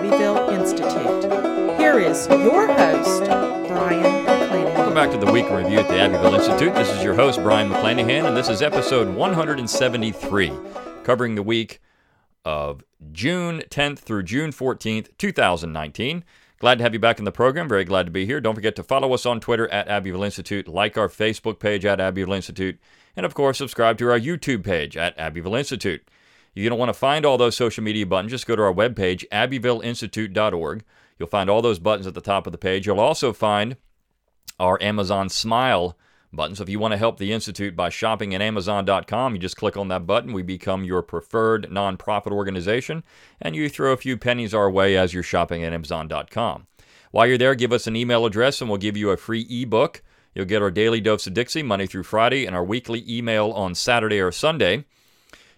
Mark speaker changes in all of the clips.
Speaker 1: Abbeville Institute. Here is your host, Brion McClanahan.
Speaker 2: Welcome back to the Week Review at the Abbeville Institute. This is your host, Brion McClanahan, and this is episode 173, covering the week of June 10th through June 14th, 2019. Glad to have you back in the program. Very glad to be here. Don't forget to follow us on Twitter at Abbeville Institute, like our Facebook page at Abbeville Institute, and of course, subscribe to our YouTube page at Abbeville Institute. You don't want to find all those social media buttons, just go to our webpage, abbevilleinstitute.org. You'll find all those buttons at the top of the page. You'll also find our Amazon Smile button. So if you want to help the Institute by shopping at Amazon.com, you just click on that button. We become your preferred nonprofit organization, and you throw a few pennies our way as you're shopping at Amazon.com. While you're there, give us an email address, and we'll give you a free ebook. You'll get our daily dose of Dixie Monday through Friday, and our weekly email on Saturday or Sunday.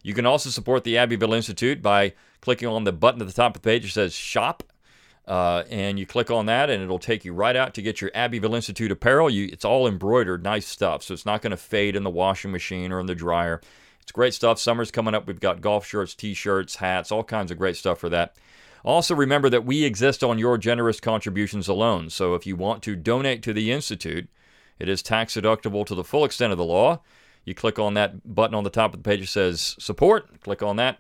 Speaker 2: You can also support the Abbeville Institute by clicking on the button at the top of the page that says Shop uh, and you click on that, and it'll take you right out to get your Abbeville Institute apparel. You, it's all embroidered, nice stuff, so it's not going to fade in the washing machine or in the dryer. It's great stuff. Summer's coming up. We've got golf shirts, t-shirts, hats, all kinds of great stuff for that. Also, remember that we exist on your generous contributions alone. So if you want to donate to the Institute, it is tax deductible to the full extent of the law. You click on that button on the top of the page that says support. Click on that,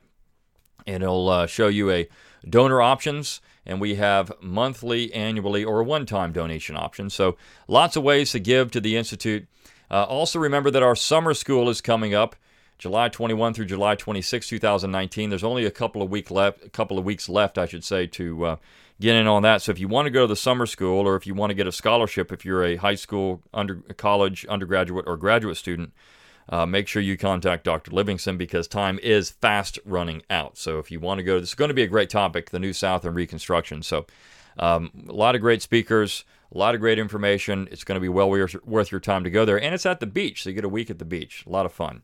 Speaker 2: and it'll uh, show you a donor options and we have monthly, annually, or one time donation options. So lots of ways to give to the Institute. Uh, also, remember that our summer school is coming up. July 21 through July 26, 2019. There's only a couple of week left, a couple of weeks left, I should say, to uh, get in on that. So if you want to go to the summer school, or if you want to get a scholarship, if you're a high school, under college, undergraduate, or graduate student, uh, make sure you contact Dr. Livingston because time is fast running out. So if you want to go, this is going to be a great topic, the New South and Reconstruction. So um, a lot of great speakers, a lot of great information. It's going to be well worth your time to go there. And it's at the beach, so you get a week at the beach. A lot of fun.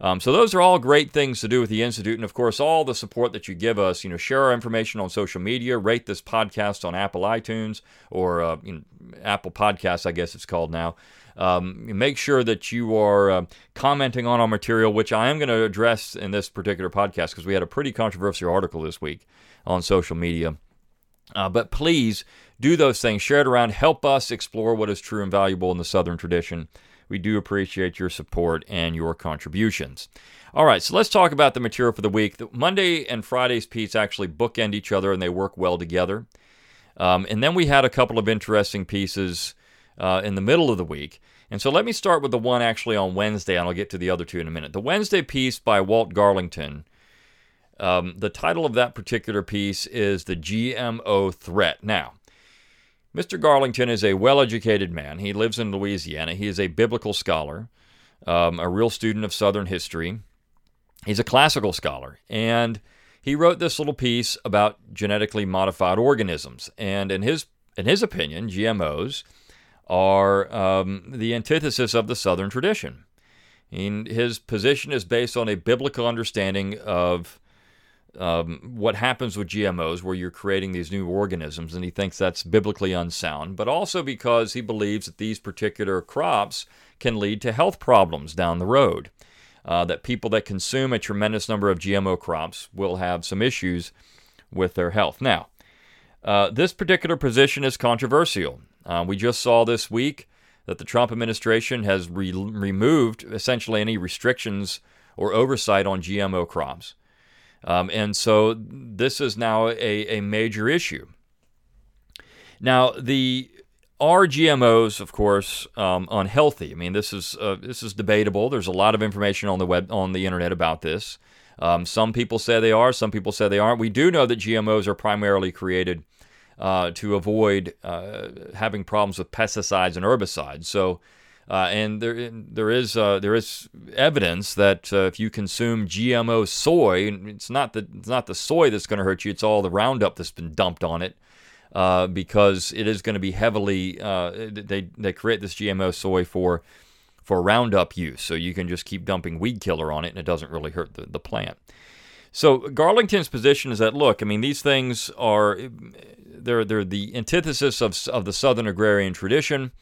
Speaker 2: Um, so those are all great things to do with the Institute. And of course, all the support that you give us, you know, share our information on social media, rate this podcast on Apple iTunes or uh, you know, Apple Podcasts, I guess it's called now. Um, make sure that you are uh, commenting on our material, which I am going to address in this particular podcast because we had a pretty controversial article this week on social media. Uh, but please do those things, share it around, help us explore what is true and valuable in the Southern tradition. We do appreciate your support and your contributions. All right, so let's talk about the material for the week. The Monday and Friday's piece actually bookend each other and they work well together. Um, and then we had a couple of interesting pieces uh, in the middle of the week. And so let me start with the one actually on Wednesday, and I'll get to the other two in a minute. The Wednesday piece by Walt Garlington. Um, the title of that particular piece is The GMO Threat. Now, Mr. Garlington is a well educated man. He lives in Louisiana. He is a biblical scholar, um, a real student of Southern history. He's a classical scholar. And he wrote this little piece about genetically modified organisms. And in his, in his opinion, GMOs are um, the antithesis of the Southern tradition. And his position is based on a biblical understanding of um, what happens with GMOs, where you're creating these new organisms, and he thinks that's biblically unsound, but also because he believes that these particular crops can lead to health problems down the road. Uh, that people that consume a tremendous number of GMO crops will have some issues with their health. Now, uh, this particular position is controversial. Uh, we just saw this week that the Trump administration has re- removed essentially any restrictions or oversight on GMO crops. Um, and so this is now a, a major issue. Now, the are GMOs, of course, um, unhealthy? I mean, this is uh, this is debatable. There's a lot of information on the web on the internet about this. Um, some people say they are, some people say they aren't. We do know that GMOs are primarily created uh, to avoid uh, having problems with pesticides and herbicides. So, uh, and there there is uh, there is evidence that uh, if you consume GMO soy, it's not the it's not the soy that's going to hurt you. It's all the Roundup that's been dumped on it. Uh, because it is going to be heavily, they they create this GMO soy for for Roundup use, so you can just keep dumping weed killer on it, and it doesn't really hurt the, the plant. So Garlington's position is that look, I mean, these things are they're they're the antithesis of of the Southern agrarian tradition,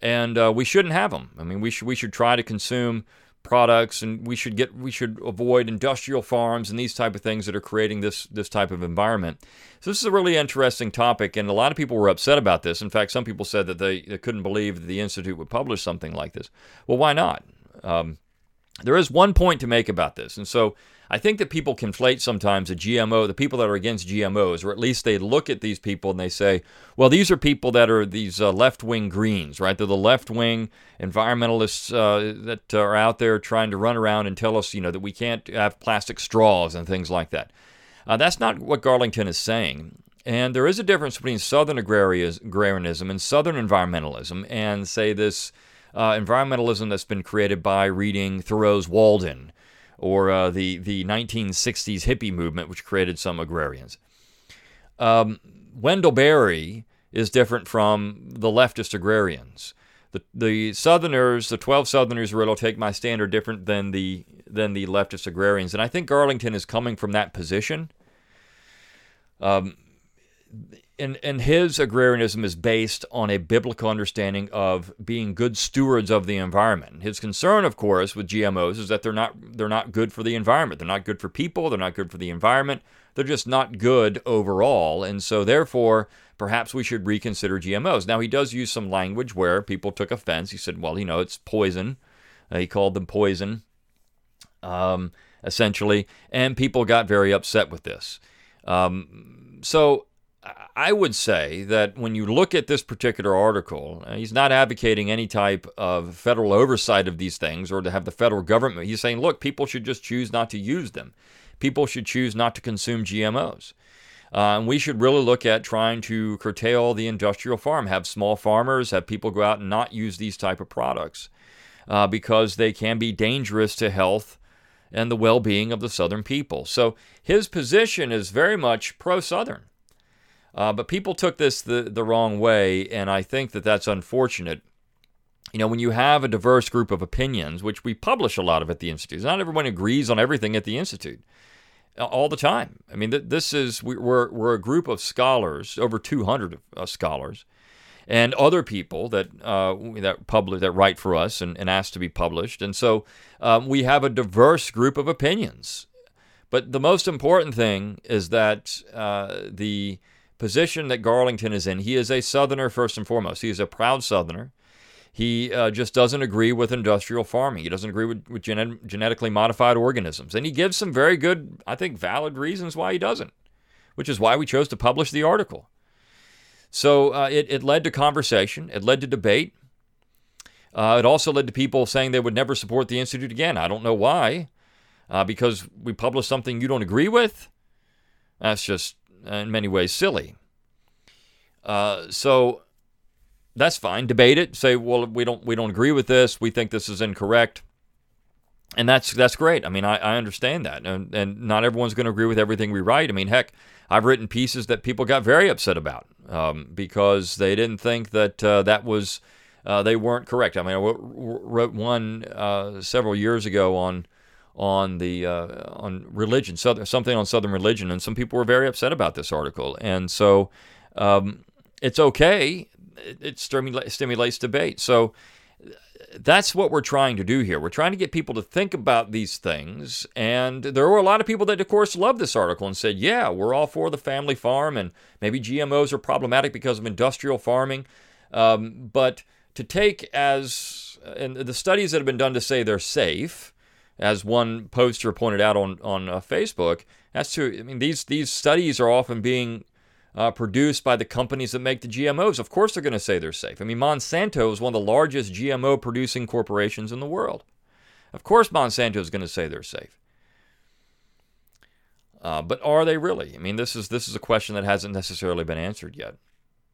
Speaker 2: and uh, we shouldn't have them. I mean, we should we should try to consume products and we should get we should avoid industrial farms and these type of things that are creating this this type of environment. So this is a really interesting topic and a lot of people were upset about this. In fact some people said that they, they couldn't believe that the institute would publish something like this. Well why not? Um, there is one point to make about this and so I think that people conflate sometimes a GMO, the people that are against GMOs, or at least they look at these people and they say, well, these are people that are these uh, left wing greens, right? They're the left wing environmentalists uh, that are out there trying to run around and tell us, you know, that we can't have plastic straws and things like that. Uh, that's not what Garlington is saying. And there is a difference between Southern agrarianism and Southern environmentalism, and say this uh, environmentalism that's been created by reading Thoreau's Walden or uh, the, the 1960s hippie movement, which created some agrarians. Um, Wendell Berry is different from the leftist agrarians. The, the Southerners, the 12 Southerners really take my stand, are different than the, than the leftist agrarians. And I think Garlington is coming from that position. Um, and, and his agrarianism is based on a biblical understanding of being good stewards of the environment. His concern, of course, with GMOs is that they're not they're not good for the environment. They're not good for people. They're not good for the environment. They're just not good overall. And so, therefore, perhaps we should reconsider GMOs. Now, he does use some language where people took offense. He said, "Well, you know, it's poison." Uh, he called them poison, um, essentially, and people got very upset with this. Um, so I would say that when you look at this particular article, uh, he's not advocating any type of federal oversight of these things or to have the federal government. He's saying, look, people should just choose not to use them. People should choose not to consume GMOs. Uh, and we should really look at trying to curtail the industrial farm, have small farmers, have people go out and not use these type of products uh, because they can be dangerous to health and the well-being of the Southern people. So his position is very much pro-Southern. Uh, but people took this the, the wrong way, and I think that that's unfortunate. You know, when you have a diverse group of opinions, which we publish a lot of at the Institute, not everyone agrees on everything at the Institute all the time. I mean, this is, we're, we're a group of scholars, over 200 uh, scholars, and other people that uh, that publish that write for us and, and ask to be published. And so um, we have a diverse group of opinions. But the most important thing is that uh, the position that Garlington is in. He is a Southerner first and foremost. He is a proud Southerner. He uh, just doesn't agree with industrial farming. He doesn't agree with, with genetically modified organisms. And he gives some very good, I think, valid reasons why he doesn't, which is why we chose to publish the article. So uh, it, it led to conversation, it led to debate. Uh, it also led to people saying they would never support the Institute again. I don't know why. Uh, because we published something you don't agree with? That's just in many ways silly. Uh, so that's fine. Debate it. Say, well, we don't we don't agree with this. We think this is incorrect, and that's that's great. I mean, I, I understand that, and and not everyone's going to agree with everything we write. I mean, heck, I've written pieces that people got very upset about um, because they didn't think that uh, that was uh, they weren't correct. I mean, I wrote one uh, several years ago on on the uh, on religion, something on Southern religion, and some people were very upset about this article. And so um, it's okay; it, stimulates debate. So that's what we're trying to do here. We're trying to get people to think about these things. And there were a lot of people that, of course, loved this article and said, yeah, we're all for the family farm, and maybe GMOs are problematic because of industrial farming. Um, but to take as, and the studies that have been done to say they're safe, as one poster pointed out on on uh, Facebook. That's true. I mean, these these studies are often being uh, produced by the companies that make the GMOs. Of course, they're going to say they're safe. I mean, Monsanto is one of the largest GMO producing corporations in the world. Of course, Monsanto is going to say they're safe. Uh, but are they really? I mean, this is this is a question that hasn't necessarily been answered yet.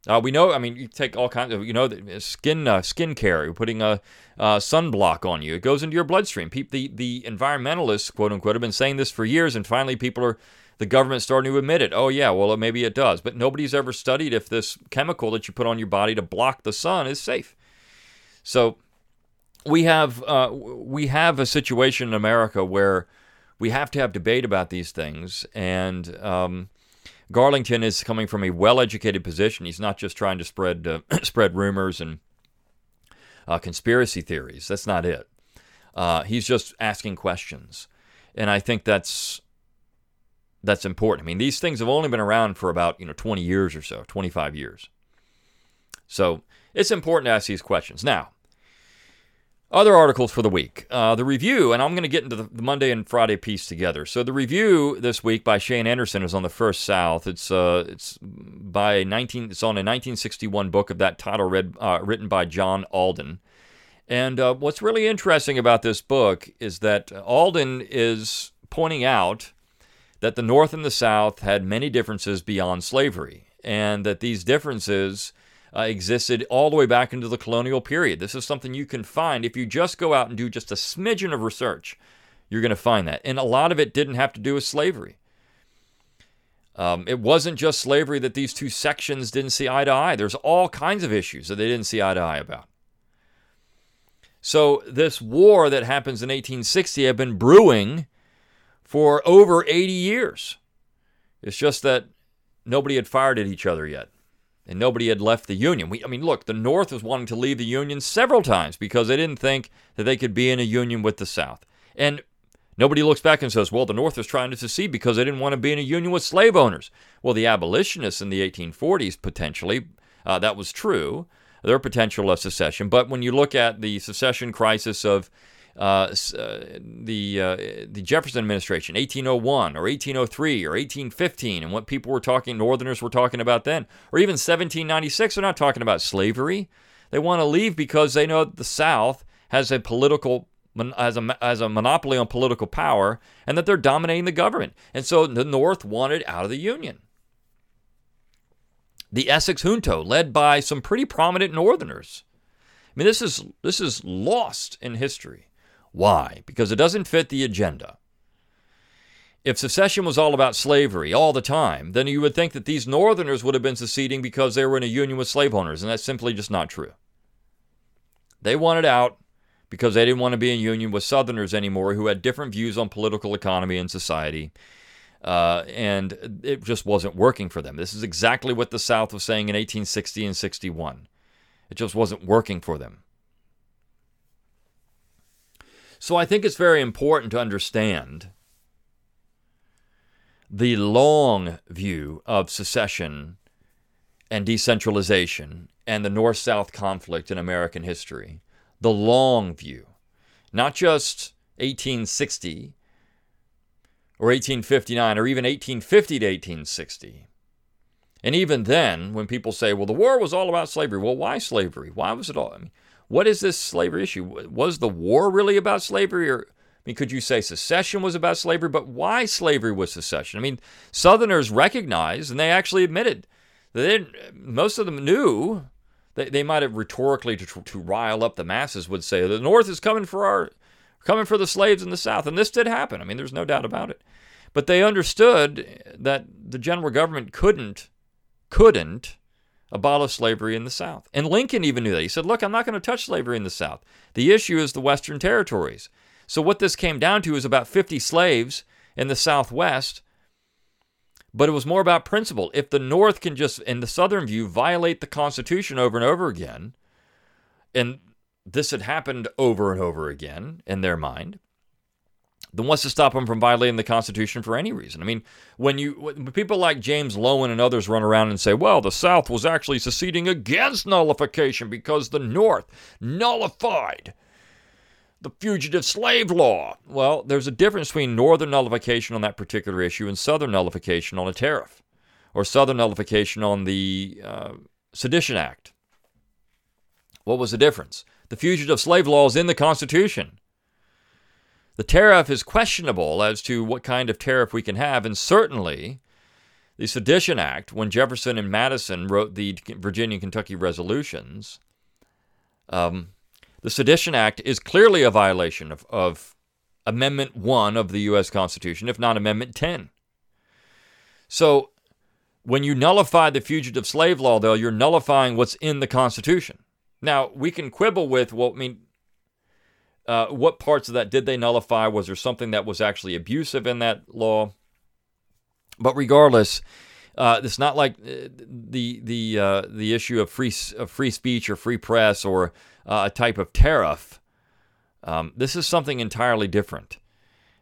Speaker 2: Uh, we know. I mean, you take all kinds of you know skin uh, skin care. You're putting a uh, sunblock on you. It goes into your bloodstream. People, the the environmentalists, quote unquote, have been saying this for years, and finally, people are the government's starting to admit it. Oh yeah, well maybe it does, but nobody's ever studied if this chemical that you put on your body to block the sun is safe. So we have uh, we have a situation in America where we have to have debate about these things and. Um, Garlington is coming from a well-educated position. He's not just trying to spread uh, spread rumors and uh, conspiracy theories. That's not it. Uh, he's just asking questions, and I think that's that's important. I mean, these things have only been around for about you know 20 years or so, 25 years. So it's important to ask these questions. Now, other articles for the week. Uh, the review, and I'm going to get into the, Monday and Friday piece together. So the review this week by Shane Anderson is on the First South. It's uh, it's by 19. It's on a 1961 book of that title, read uh, written by John Alden. And uh, what's really interesting about this book is that Alden is pointing out that the North and the South had many differences beyond slavery, and that these differences uh, existed all the way back into the colonial period. This is something you can find if you just go out and do just a smidgen of research. You're going to find that. And a lot of it didn't have to do with slavery. Um, it wasn't just slavery that these two sections didn't see eye to eye. There's all kinds of issues that they didn't see eye to eye about. So, this war that happens in 1860 had been brewing for over 80 years. It's just that nobody had fired at each other yet and nobody had left the Union. We, I mean, look, the North was wanting to leave the Union several times because they didn't think that they could be in a union with the South. And nobody looks back and says, well, the North was trying to secede because they didn't want to be in a union with slave owners. Well, the abolitionists in the 1840s, potentially, uh, that was true, their potential of secession. But when you look at the secession crisis of uh, uh, the uh, the Jefferson administration, 1801 or 1803 or 1815, and what people were talking, Northerners were talking about then, or even 1796. They're not talking about slavery. They want to leave because they know the South has a political as a, as a monopoly on political power and that they're dominating the government. And so the North wanted out of the Union. The Essex Junto, led by some pretty prominent Northerners. I mean, this is this is lost in history. Why? Because it doesn't fit the agenda. If secession was all about slavery all the time, then you would think that these Northerners would have been seceding because they were in a union with slave owners, and that's simply just not true. They wanted out because they didn't want to be in union with Southerners anymore who had different views on political economy and society. Uh, and it just wasn't working for them. This is exactly what the South was saying in 1860 and 61. It just wasn't working for them. So I think it's very important to understand the long view of secession and decentralization and the North South conflict in American history. The long view, not just 1860 or 1859 or even 1850 to 1860. And even then, when people say, well, the war was all about slavery, well, why slavery? Why was it all? I mean, what is this slavery issue? Was the war really about slavery? Or, I mean, could you say secession was about slavery? But why slavery was secession? I mean, Southerners recognized and they actually admitted that they most of them knew. They, they might have rhetorically, to, to rile up the masses, would say the North is coming for our, coming for the slaves in the South, and this did happen. I mean, there's no doubt about it. But they understood that the general government couldn't, couldn't abolish slavery in the South. And Lincoln even knew that. He said, Look, I'm not going to touch slavery in the South. The issue is the Western territories. So, what this came down to is about 50 slaves in the Southwest. But it was more about principle. If the North can just, in the Southern view, violate the Constitution over and over again, and this had happened over and over again in their mind, then what's to stop them from violating the Constitution for any reason? I mean, when you when people like James Loewen and others run around and say, "Well, the South was actually seceding against nullification because the North nullified the fugitive slave law," well, there's a difference between Northern nullification on that particular issue and Southern nullification on a tariff, or Southern nullification on the uh, Sedition Act. What was the difference? The fugitive slave law is in the Constitution. The tariff is questionable as to what kind of tariff we can have, and certainly the Sedition Act, when Jefferson and Madison wrote the Virginia and Kentucky resolutions, um, the Sedition Act is clearly a violation of, of Amendment 1 of the U.S. Constitution, if not Amendment 10. So when you nullify the fugitive slave law, though, you're nullifying what's in the Constitution. Now, we can quibble with, well, I mean, uh, what parts of that did they nullify? Was there something that was actually abusive in that law? But regardless, uh, it's not like uh, the the uh, the issue of free of free speech or free press or uh, a type of tariff Um, this is something entirely different.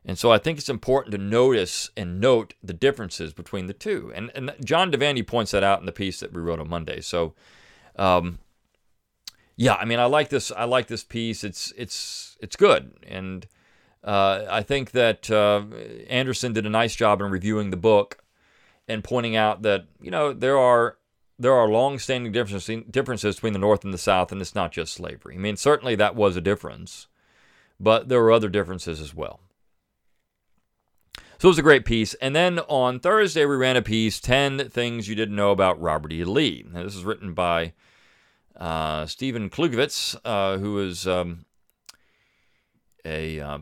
Speaker 2: And so I think it's important to notice and note the differences between the two. And, and John Devanny points that out in the piece that we wrote on Monday. So, um, yeah, I mean, I like this. I like this piece. It's it's it's good, and uh, I think that uh, Anderson did a nice job in reviewing the book and pointing out that you know there are there are long-standing differences differences between the North and the South, and it's not just slavery. I mean, certainly that was a difference, but there were other differences as well. So it was a great piece. And then on Thursday, we ran a piece 10 Things You Didn't Know About Robert E. Lee. Now, this is written by uh, Stephen Klugewicz, uh, who is um, a. Uh,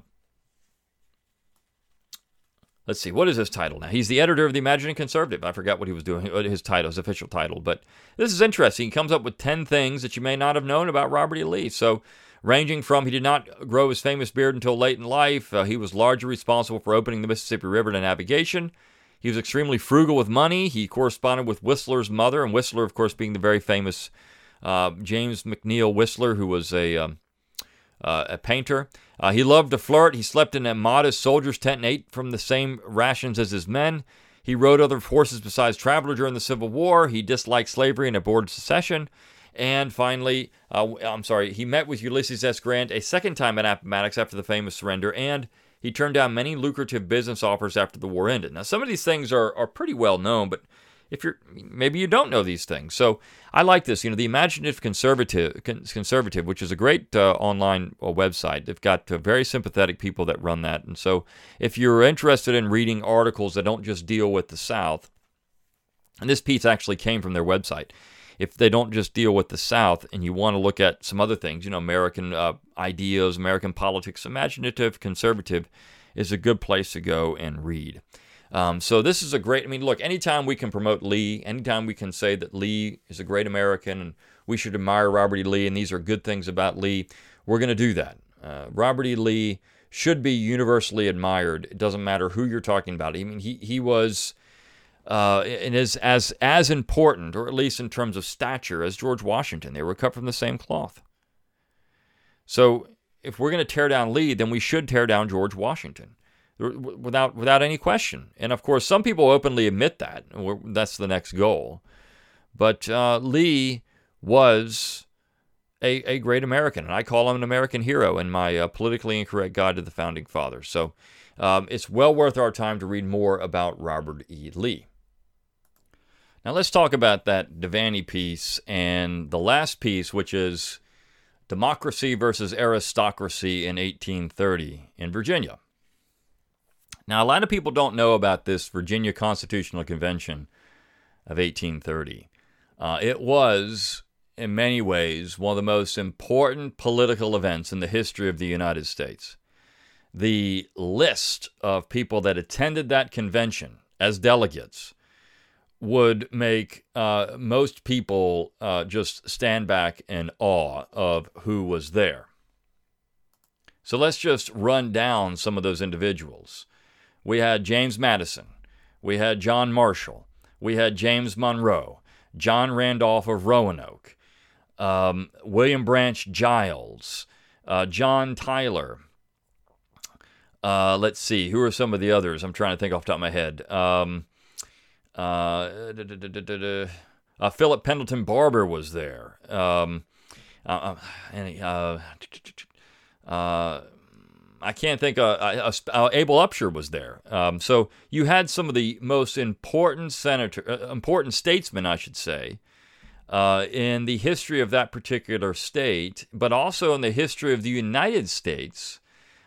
Speaker 2: let's see, what is his title now? He's the editor of the Imaginative Conservative. I forgot what he was doing, his title, his official title. But this is interesting. He comes up with 10 things that you may not have known about Robert E. Lee. So, ranging from he did not grow his famous beard until late in life, uh, he was largely responsible for opening the Mississippi River to navigation. He was extremely frugal with money. He corresponded with Whistler's mother, and Whistler, of course, being the very famous uh, James McNeill Whistler, who was a, um, uh, a painter. Uh, he loved to flirt. He slept in a modest soldier's tent and ate from the same rations as his men. He rode other horses besides Traveller during the Civil War. He disliked slavery and abhorred secession. And finally, uh, I'm sorry, he met with Ulysses S. Grant a second time at Appomattox after the famous surrender, and he turned down many lucrative business offers after the war ended. Now, some of these things are, are pretty well known, but if you're maybe you don't know these things. So I like this. You know, the Imaginative Conservative, Conservative, which is a great uh, online uh, website. They've got uh, very sympathetic people that run that. And so if you're interested in reading articles that don't just deal with the South, and this piece actually came from their website. If they don't just deal with the South and you want to look at some other things, you know, American uh, ideas, American politics, Imaginative Conservative is a good place to go and read. Um, so this is a great. I mean, look, anytime we can promote Lee, anytime we can say that Lee is a great American and we should admire Robert E. Lee, and these are good things about Lee, we're going to do that. Uh, Robert E. Lee should be universally admired. It doesn't matter who you're talking about. I mean, he he was. Uh, and is as as important, or at least in terms of stature, as George Washington. They were cut from the same cloth. So if we're going to tear down Lee, then we should tear down George Washington without without any question. And of course, some people openly admit that. That's the next goal. But uh, Lee was a, a great American, and I call him an American hero in my uh, politically incorrect guide to the founding fathers. So um, it's well worth our time to read more about Robert E. Lee. Now let's talk about that Devanny piece and the last piece, which is Democracy versus Aristocracy in 1830 in Virginia. Now, a lot of people don't know about this Virginia Constitutional Convention of 1830. Uh, it was, in many ways, one of the most important political events in the history of the United States. The list of people that attended that convention as delegates would make uh, most people uh, just stand back in awe of who was there. So let's just run down some of those individuals we had James Madison, we had John Marshall, we had James Monroe, John Randolph of Roanoke, um, William Branch Giles, uh, John Tyler. Uh, let's see, who are some of the others? I'm trying to think off top of my head. Um, uh, uh Philip Pendleton Barbour was there. Um, uh, uh, uh I can't think. Uh, uh, uh, Abel Upshur was there. Um, so you had some of the most important senator, uh, important statesmen, I should say, uh, in the history of that particular state, but also in the history of the United States.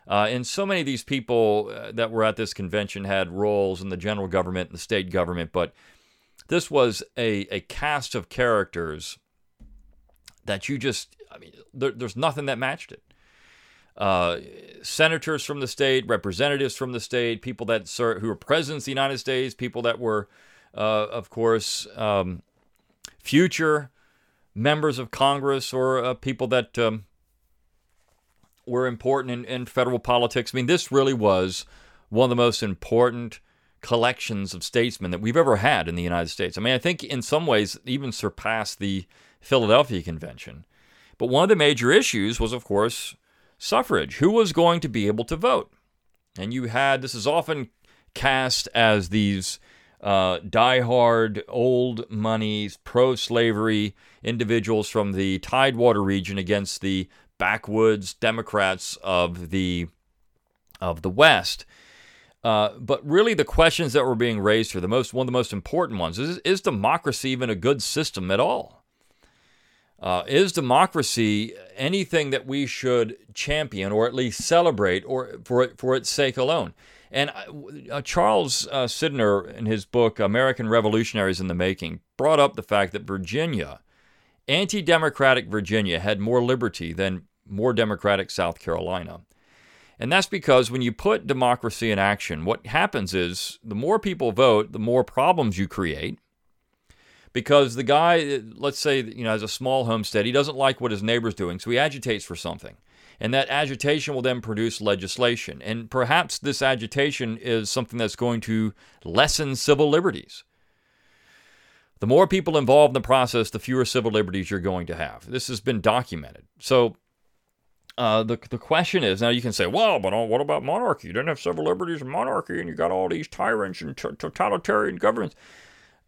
Speaker 2: Uh, and so many of these people that were at this convention had roles in the general government and the state government, but this was a, a cast of characters that you just, I mean, there, there's nothing that matched it uh, senators from the state, representatives from the state, people that who were presidents of the United States, people that were, uh, of course, um, future members of Congress or uh, people that um, were important in, in federal politics. I mean, this really was one of the most important collections of statesmen that we've ever had in the United States. I mean, I think in some ways even surpassed the Philadelphia Convention. But one of the major issues was, of course, suffrage. Who was going to be able to vote? And you had, this is often cast as these uh, diehard, old money, pro slavery individuals from the Tidewater region against the backwoods Democrats of the, of the West. Uh, but really, the questions that were being raised here, the most one of the most important ones, is: Is democracy even a good system at all? Uh, is democracy anything that we should champion or at least celebrate, or for for its sake alone? And uh, Charles uh, Sydnor, in his book American Revolutionaries in the Making, brought up the fact that Virginia, anti-democratic Virginia, had more liberty than more democratic South Carolina. And that's because when you put democracy in action, what happens is the more people vote, the more problems you create. Because the guy, let's say, you know, has a small homestead, he doesn't like what his neighbor's doing, so he agitates for something. And that agitation will then produce legislation. And perhaps this agitation is something that's going to lessen civil liberties. The more people involved in the process, the fewer civil liberties you're going to have. This has been documented. So uh, the the question is now you can say, well, but what about monarchy? You don't have civil liberties in monarchy, and you got all these tyrants and t- totalitarian governments.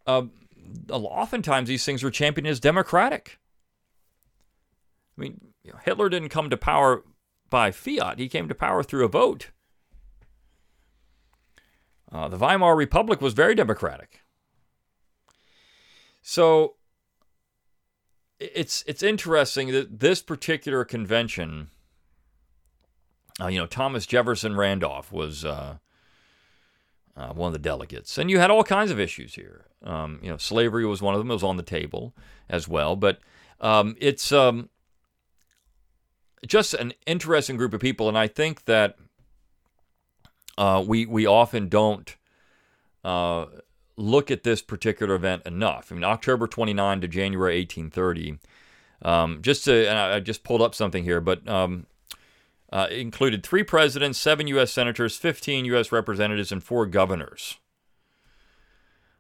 Speaker 2: Uh, oftentimes, these things were championed as democratic. I mean, Hitler didn't come to power by fiat; he came to power through a vote. Uh, the Weimar Republic was very democratic. So it's it's interesting that this particular convention uh, you know, Thomas Jefferson Randolph was uh, uh, one of the delegates, and you had all kinds of issues here. Um, you know, slavery was one of them; it was on the table as well. But um, it's um, just an interesting group of people, and I think that uh, we we often don't uh, look at this particular event enough. I mean, October 29 to January 1830. Um, just to, and I, just pulled up something here, but um, uh, included three presidents, seven U.S. senators, 15 U.S. representatives, and four governors.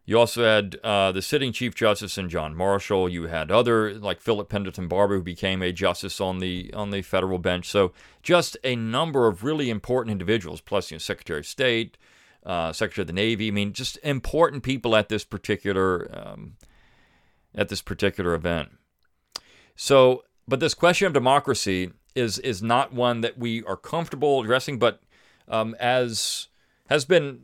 Speaker 2: You also had uh, the sitting Chief Justice and John Marshall. You had other like Philip Pendleton Barbour, who became a justice on the on the federal bench. So just a number of really important individuals, plus you know, Secretary of State, uh, Secretary of the Navy. I mean, just important people at this particular um, at this particular event. So, but this question of democracy is is not one that we are comfortable addressing, but um, as has been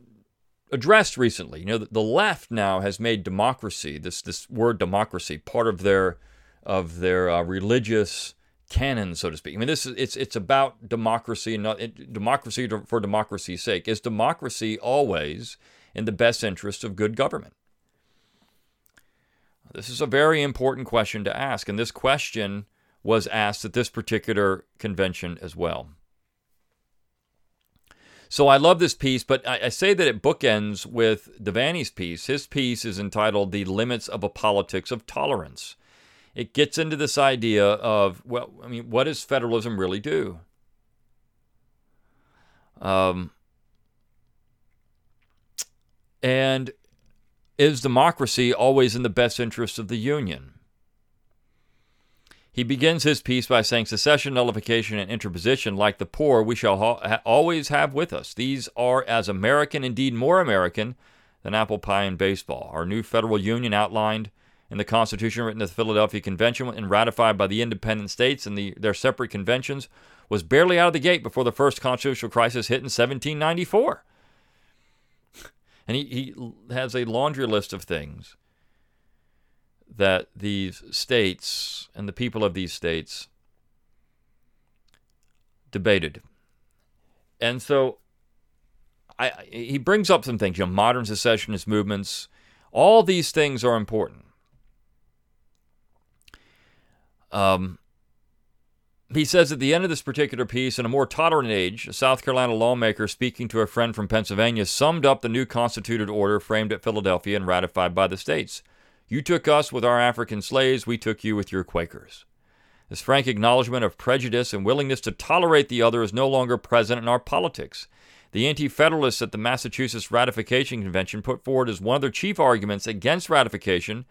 Speaker 2: addressed recently, you know, the, the left now has made democracy this this word democracy part of their of their uh, religious canon, so to speak. I mean, this is it's it's about democracy and not it, democracy for democracy's sake. Is democracy always in the best interest of good government? This is a very important question to ask, and this question was asked at this particular convention as well. So I love this piece, but I, I, say that it bookends with Devanny's piece. His piece is entitled The Limits of a Politics of Tolerance. It gets into this idea of, well, I mean, what does federalism really do? Um, and is democracy always in the best interest of the Union? He begins his piece by saying, Secession, nullification, and interposition, like the poor, we shall ha- always have with us. These are as American, indeed more American, than apple pie and baseball. Our new federal union outlined in the Constitution written at the Philadelphia Convention and ratified by the independent states and the, their separate conventions was barely out of the gate before the first constitutional crisis hit in 1794. And he, he has a laundry list of things that these states and the people of these states debated. And so I, he brings up some things, you know, modern secessionist movements. All these things are important. Um, he says at the end of this particular piece, in a more tolerant age, a South Carolina lawmaker speaking to a friend from Pennsylvania summed up the new constituted order framed at Philadelphia and ratified by the states. You took us with our African slaves, we took you with your Quakers. This frank acknowledgement of prejudice and willingness to tolerate the other is no longer present in our politics. The Anti Federalists at the Massachusetts Ratification Convention put forward as one of their chief arguments against ratification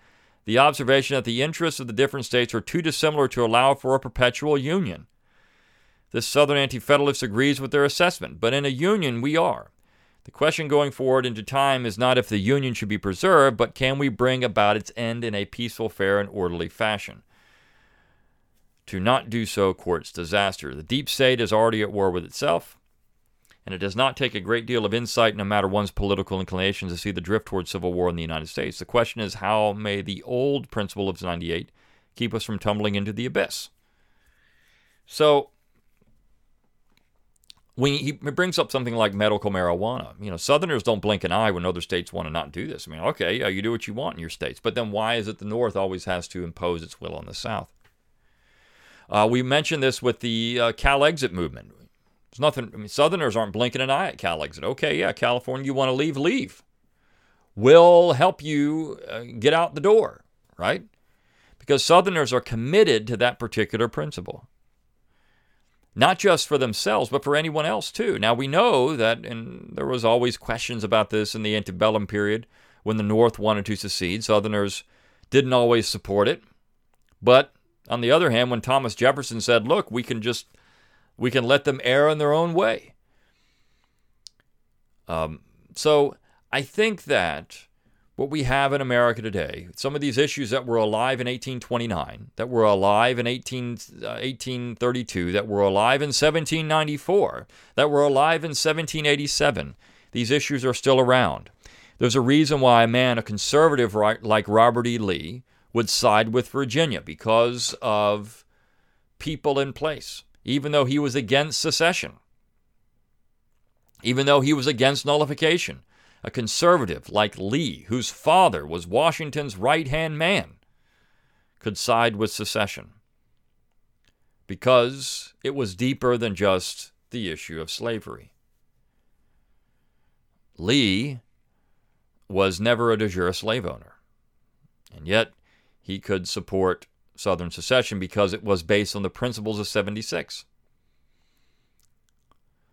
Speaker 2: the observation that the interests of the different states are too dissimilar to allow for a perpetual union. This Southern Anti Federalist agrees with their assessment, but in a union we are. The question going forward into time is not if the Union should be preserved, but can we bring about its end in a peaceful, fair, and orderly fashion? To not do so courts disaster. The deep state is already at war with itself, and it does not take a great deal of insight, no matter one's political inclinations, to see the drift toward civil war in the United States. The question is how may the old principle of 98 keep us from tumbling into the abyss? So, when he brings up something like medical marijuana, you know, Southerners don't blink an eye when other states want to not do this. I mean, okay, yeah, you do what you want in your states, but then why is it the North always has to impose its will on the South? Uh, we mentioned this with the uh, Calexit movement. There's nothing. I mean, Southerners aren't blinking an eye at Calexit. Okay, yeah, California, you want to leave, leave. We'll help you uh, get out the door, right? Because Southerners are committed to that particular principle not just for themselves, but for anyone else too. Now we know that, and there was always questions about this in the antebellum period when the North wanted to secede. Southerners didn't always support it, but on the other hand, when Thomas Jefferson said, "Look, we can just we can let them err in their own way," um, so I think that what we have in America today, some of these issues that were alive in 1829, that were alive in 18, uh, 1832, that were alive in 1794, that were alive in 1787, these issues are still around. There's a reason why a man, a conservative like Robert E. Lee, would side with Virginia because of people in place, even though he was against secession, even though he was against nullification a conservative like Lee, whose father was Washington's right hand man, could side with secession because it was deeper than just the issue of slavery. Lee was never a de jure slave owner, and yet he could support Southern secession because it was based on the principles of 76.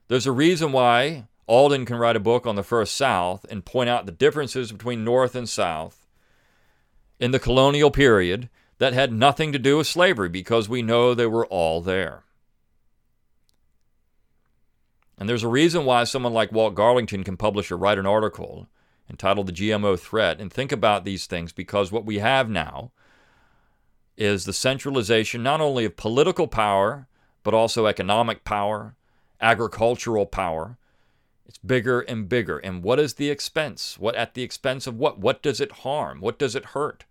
Speaker 2: There's a reason why Alden can write a book on the first South and point out the differences between North and South in the colonial period that had nothing to do with slavery because we know they were all there. And there's a reason why someone like Walt Garlington can publish or write an article entitled The GMO Threat and think about these things because what we have now is the centralization not only of political power, but also economic power, agricultural power, it's bigger and bigger. And what is the expense? What at the expense of what? What does it harm? What does it hurt?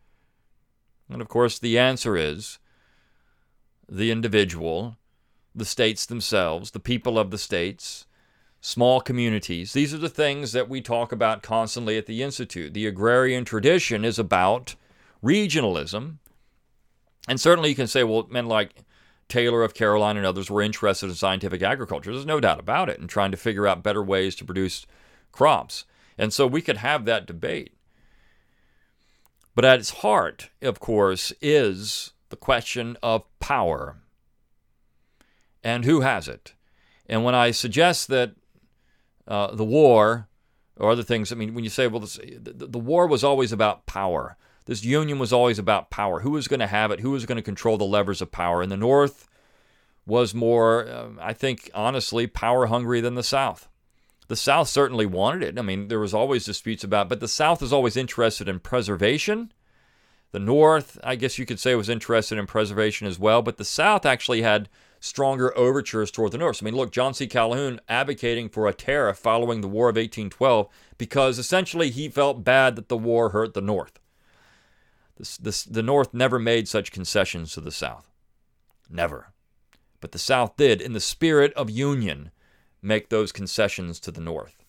Speaker 2: And of course, the answer is the individual, the states themselves, the people of the states, small communities. These are the things that we talk about constantly at the Institute. The agrarian tradition is about regionalism. And certainly you can say, well, men like Taylor of Caroline and others were interested in scientific agriculture. There's no doubt about it, and trying to figure out better ways to produce crops. And so we could have that debate. But at its heart, of course, is the question of power and who has it. And when I suggest that uh, the war or other things, I mean, when you say, well, the, the war was always about power, this union was always about power. Who was going to have it? Who was going to control the levers of power? And the North was more, uh, I think, honestly, power hungry than the South. The South certainly wanted it. I mean, there was always disputes about, but the South is always interested in preservation. The North, I guess you could say, was interested in preservation as well, but the South actually had stronger overtures toward the North. I mean, look, John C. Calhoun advocating for a tariff following the War of 1812 because essentially he felt bad that the war hurt the North. The, North never made such concessions to the South. Never. But the South did, in the spirit of union, make those concessions to the North.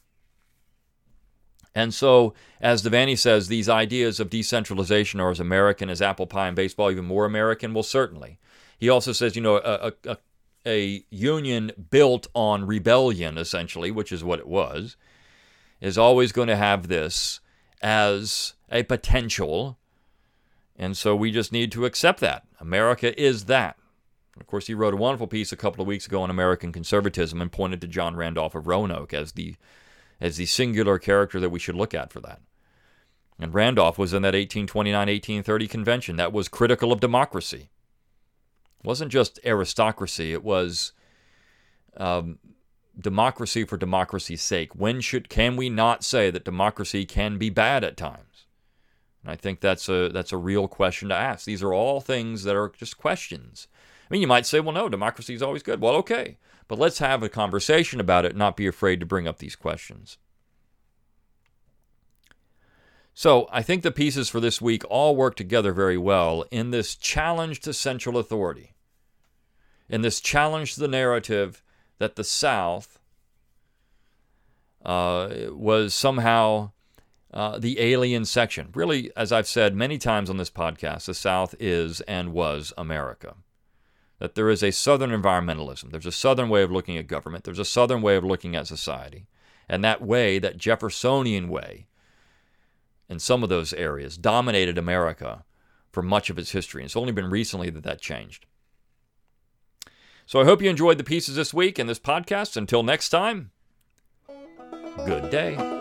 Speaker 2: And so, as Devanny says, these ideas of decentralization are as American as apple pie and baseball, even more American? Well, certainly. He also says, you know, a, a, a union built on rebellion, essentially, which is what it was, is always going to have this as a potential and so we just need to accept that. America is that. Of course, he wrote a wonderful piece a couple of weeks ago on American conservatism and pointed to John Randolph of Roanoke as the as the singular character that we should look at for that. And Randolph was in that 1829-1830 convention that was critical of democracy. It wasn't just aristocracy, it was um, democracy for democracy's sake? When should can we not say that democracy can be bad at times? And I think that's a that's a real question to ask. These are all things that are just questions. I mean, you might say, well, no, democracy is always good. Well, okay, but let's have a conversation about it. Not be afraid to bring up these questions. So I think the pieces for this week all work together very well in this challenge to central authority, in this challenge to the narrative that the South uh, was somehow uh, the alien section. Really, as I've said many times on this podcast, the South is and was America. That there is a Southern environmentalism, there's a Southern way of looking at government, there's a Southern way of looking at society. And that way, that Jeffersonian way, in some of those areas, dominated America for much of its history. And it's only been recently that that changed. So I hope you enjoyed the pieces this week in this podcast. Until next time, good day.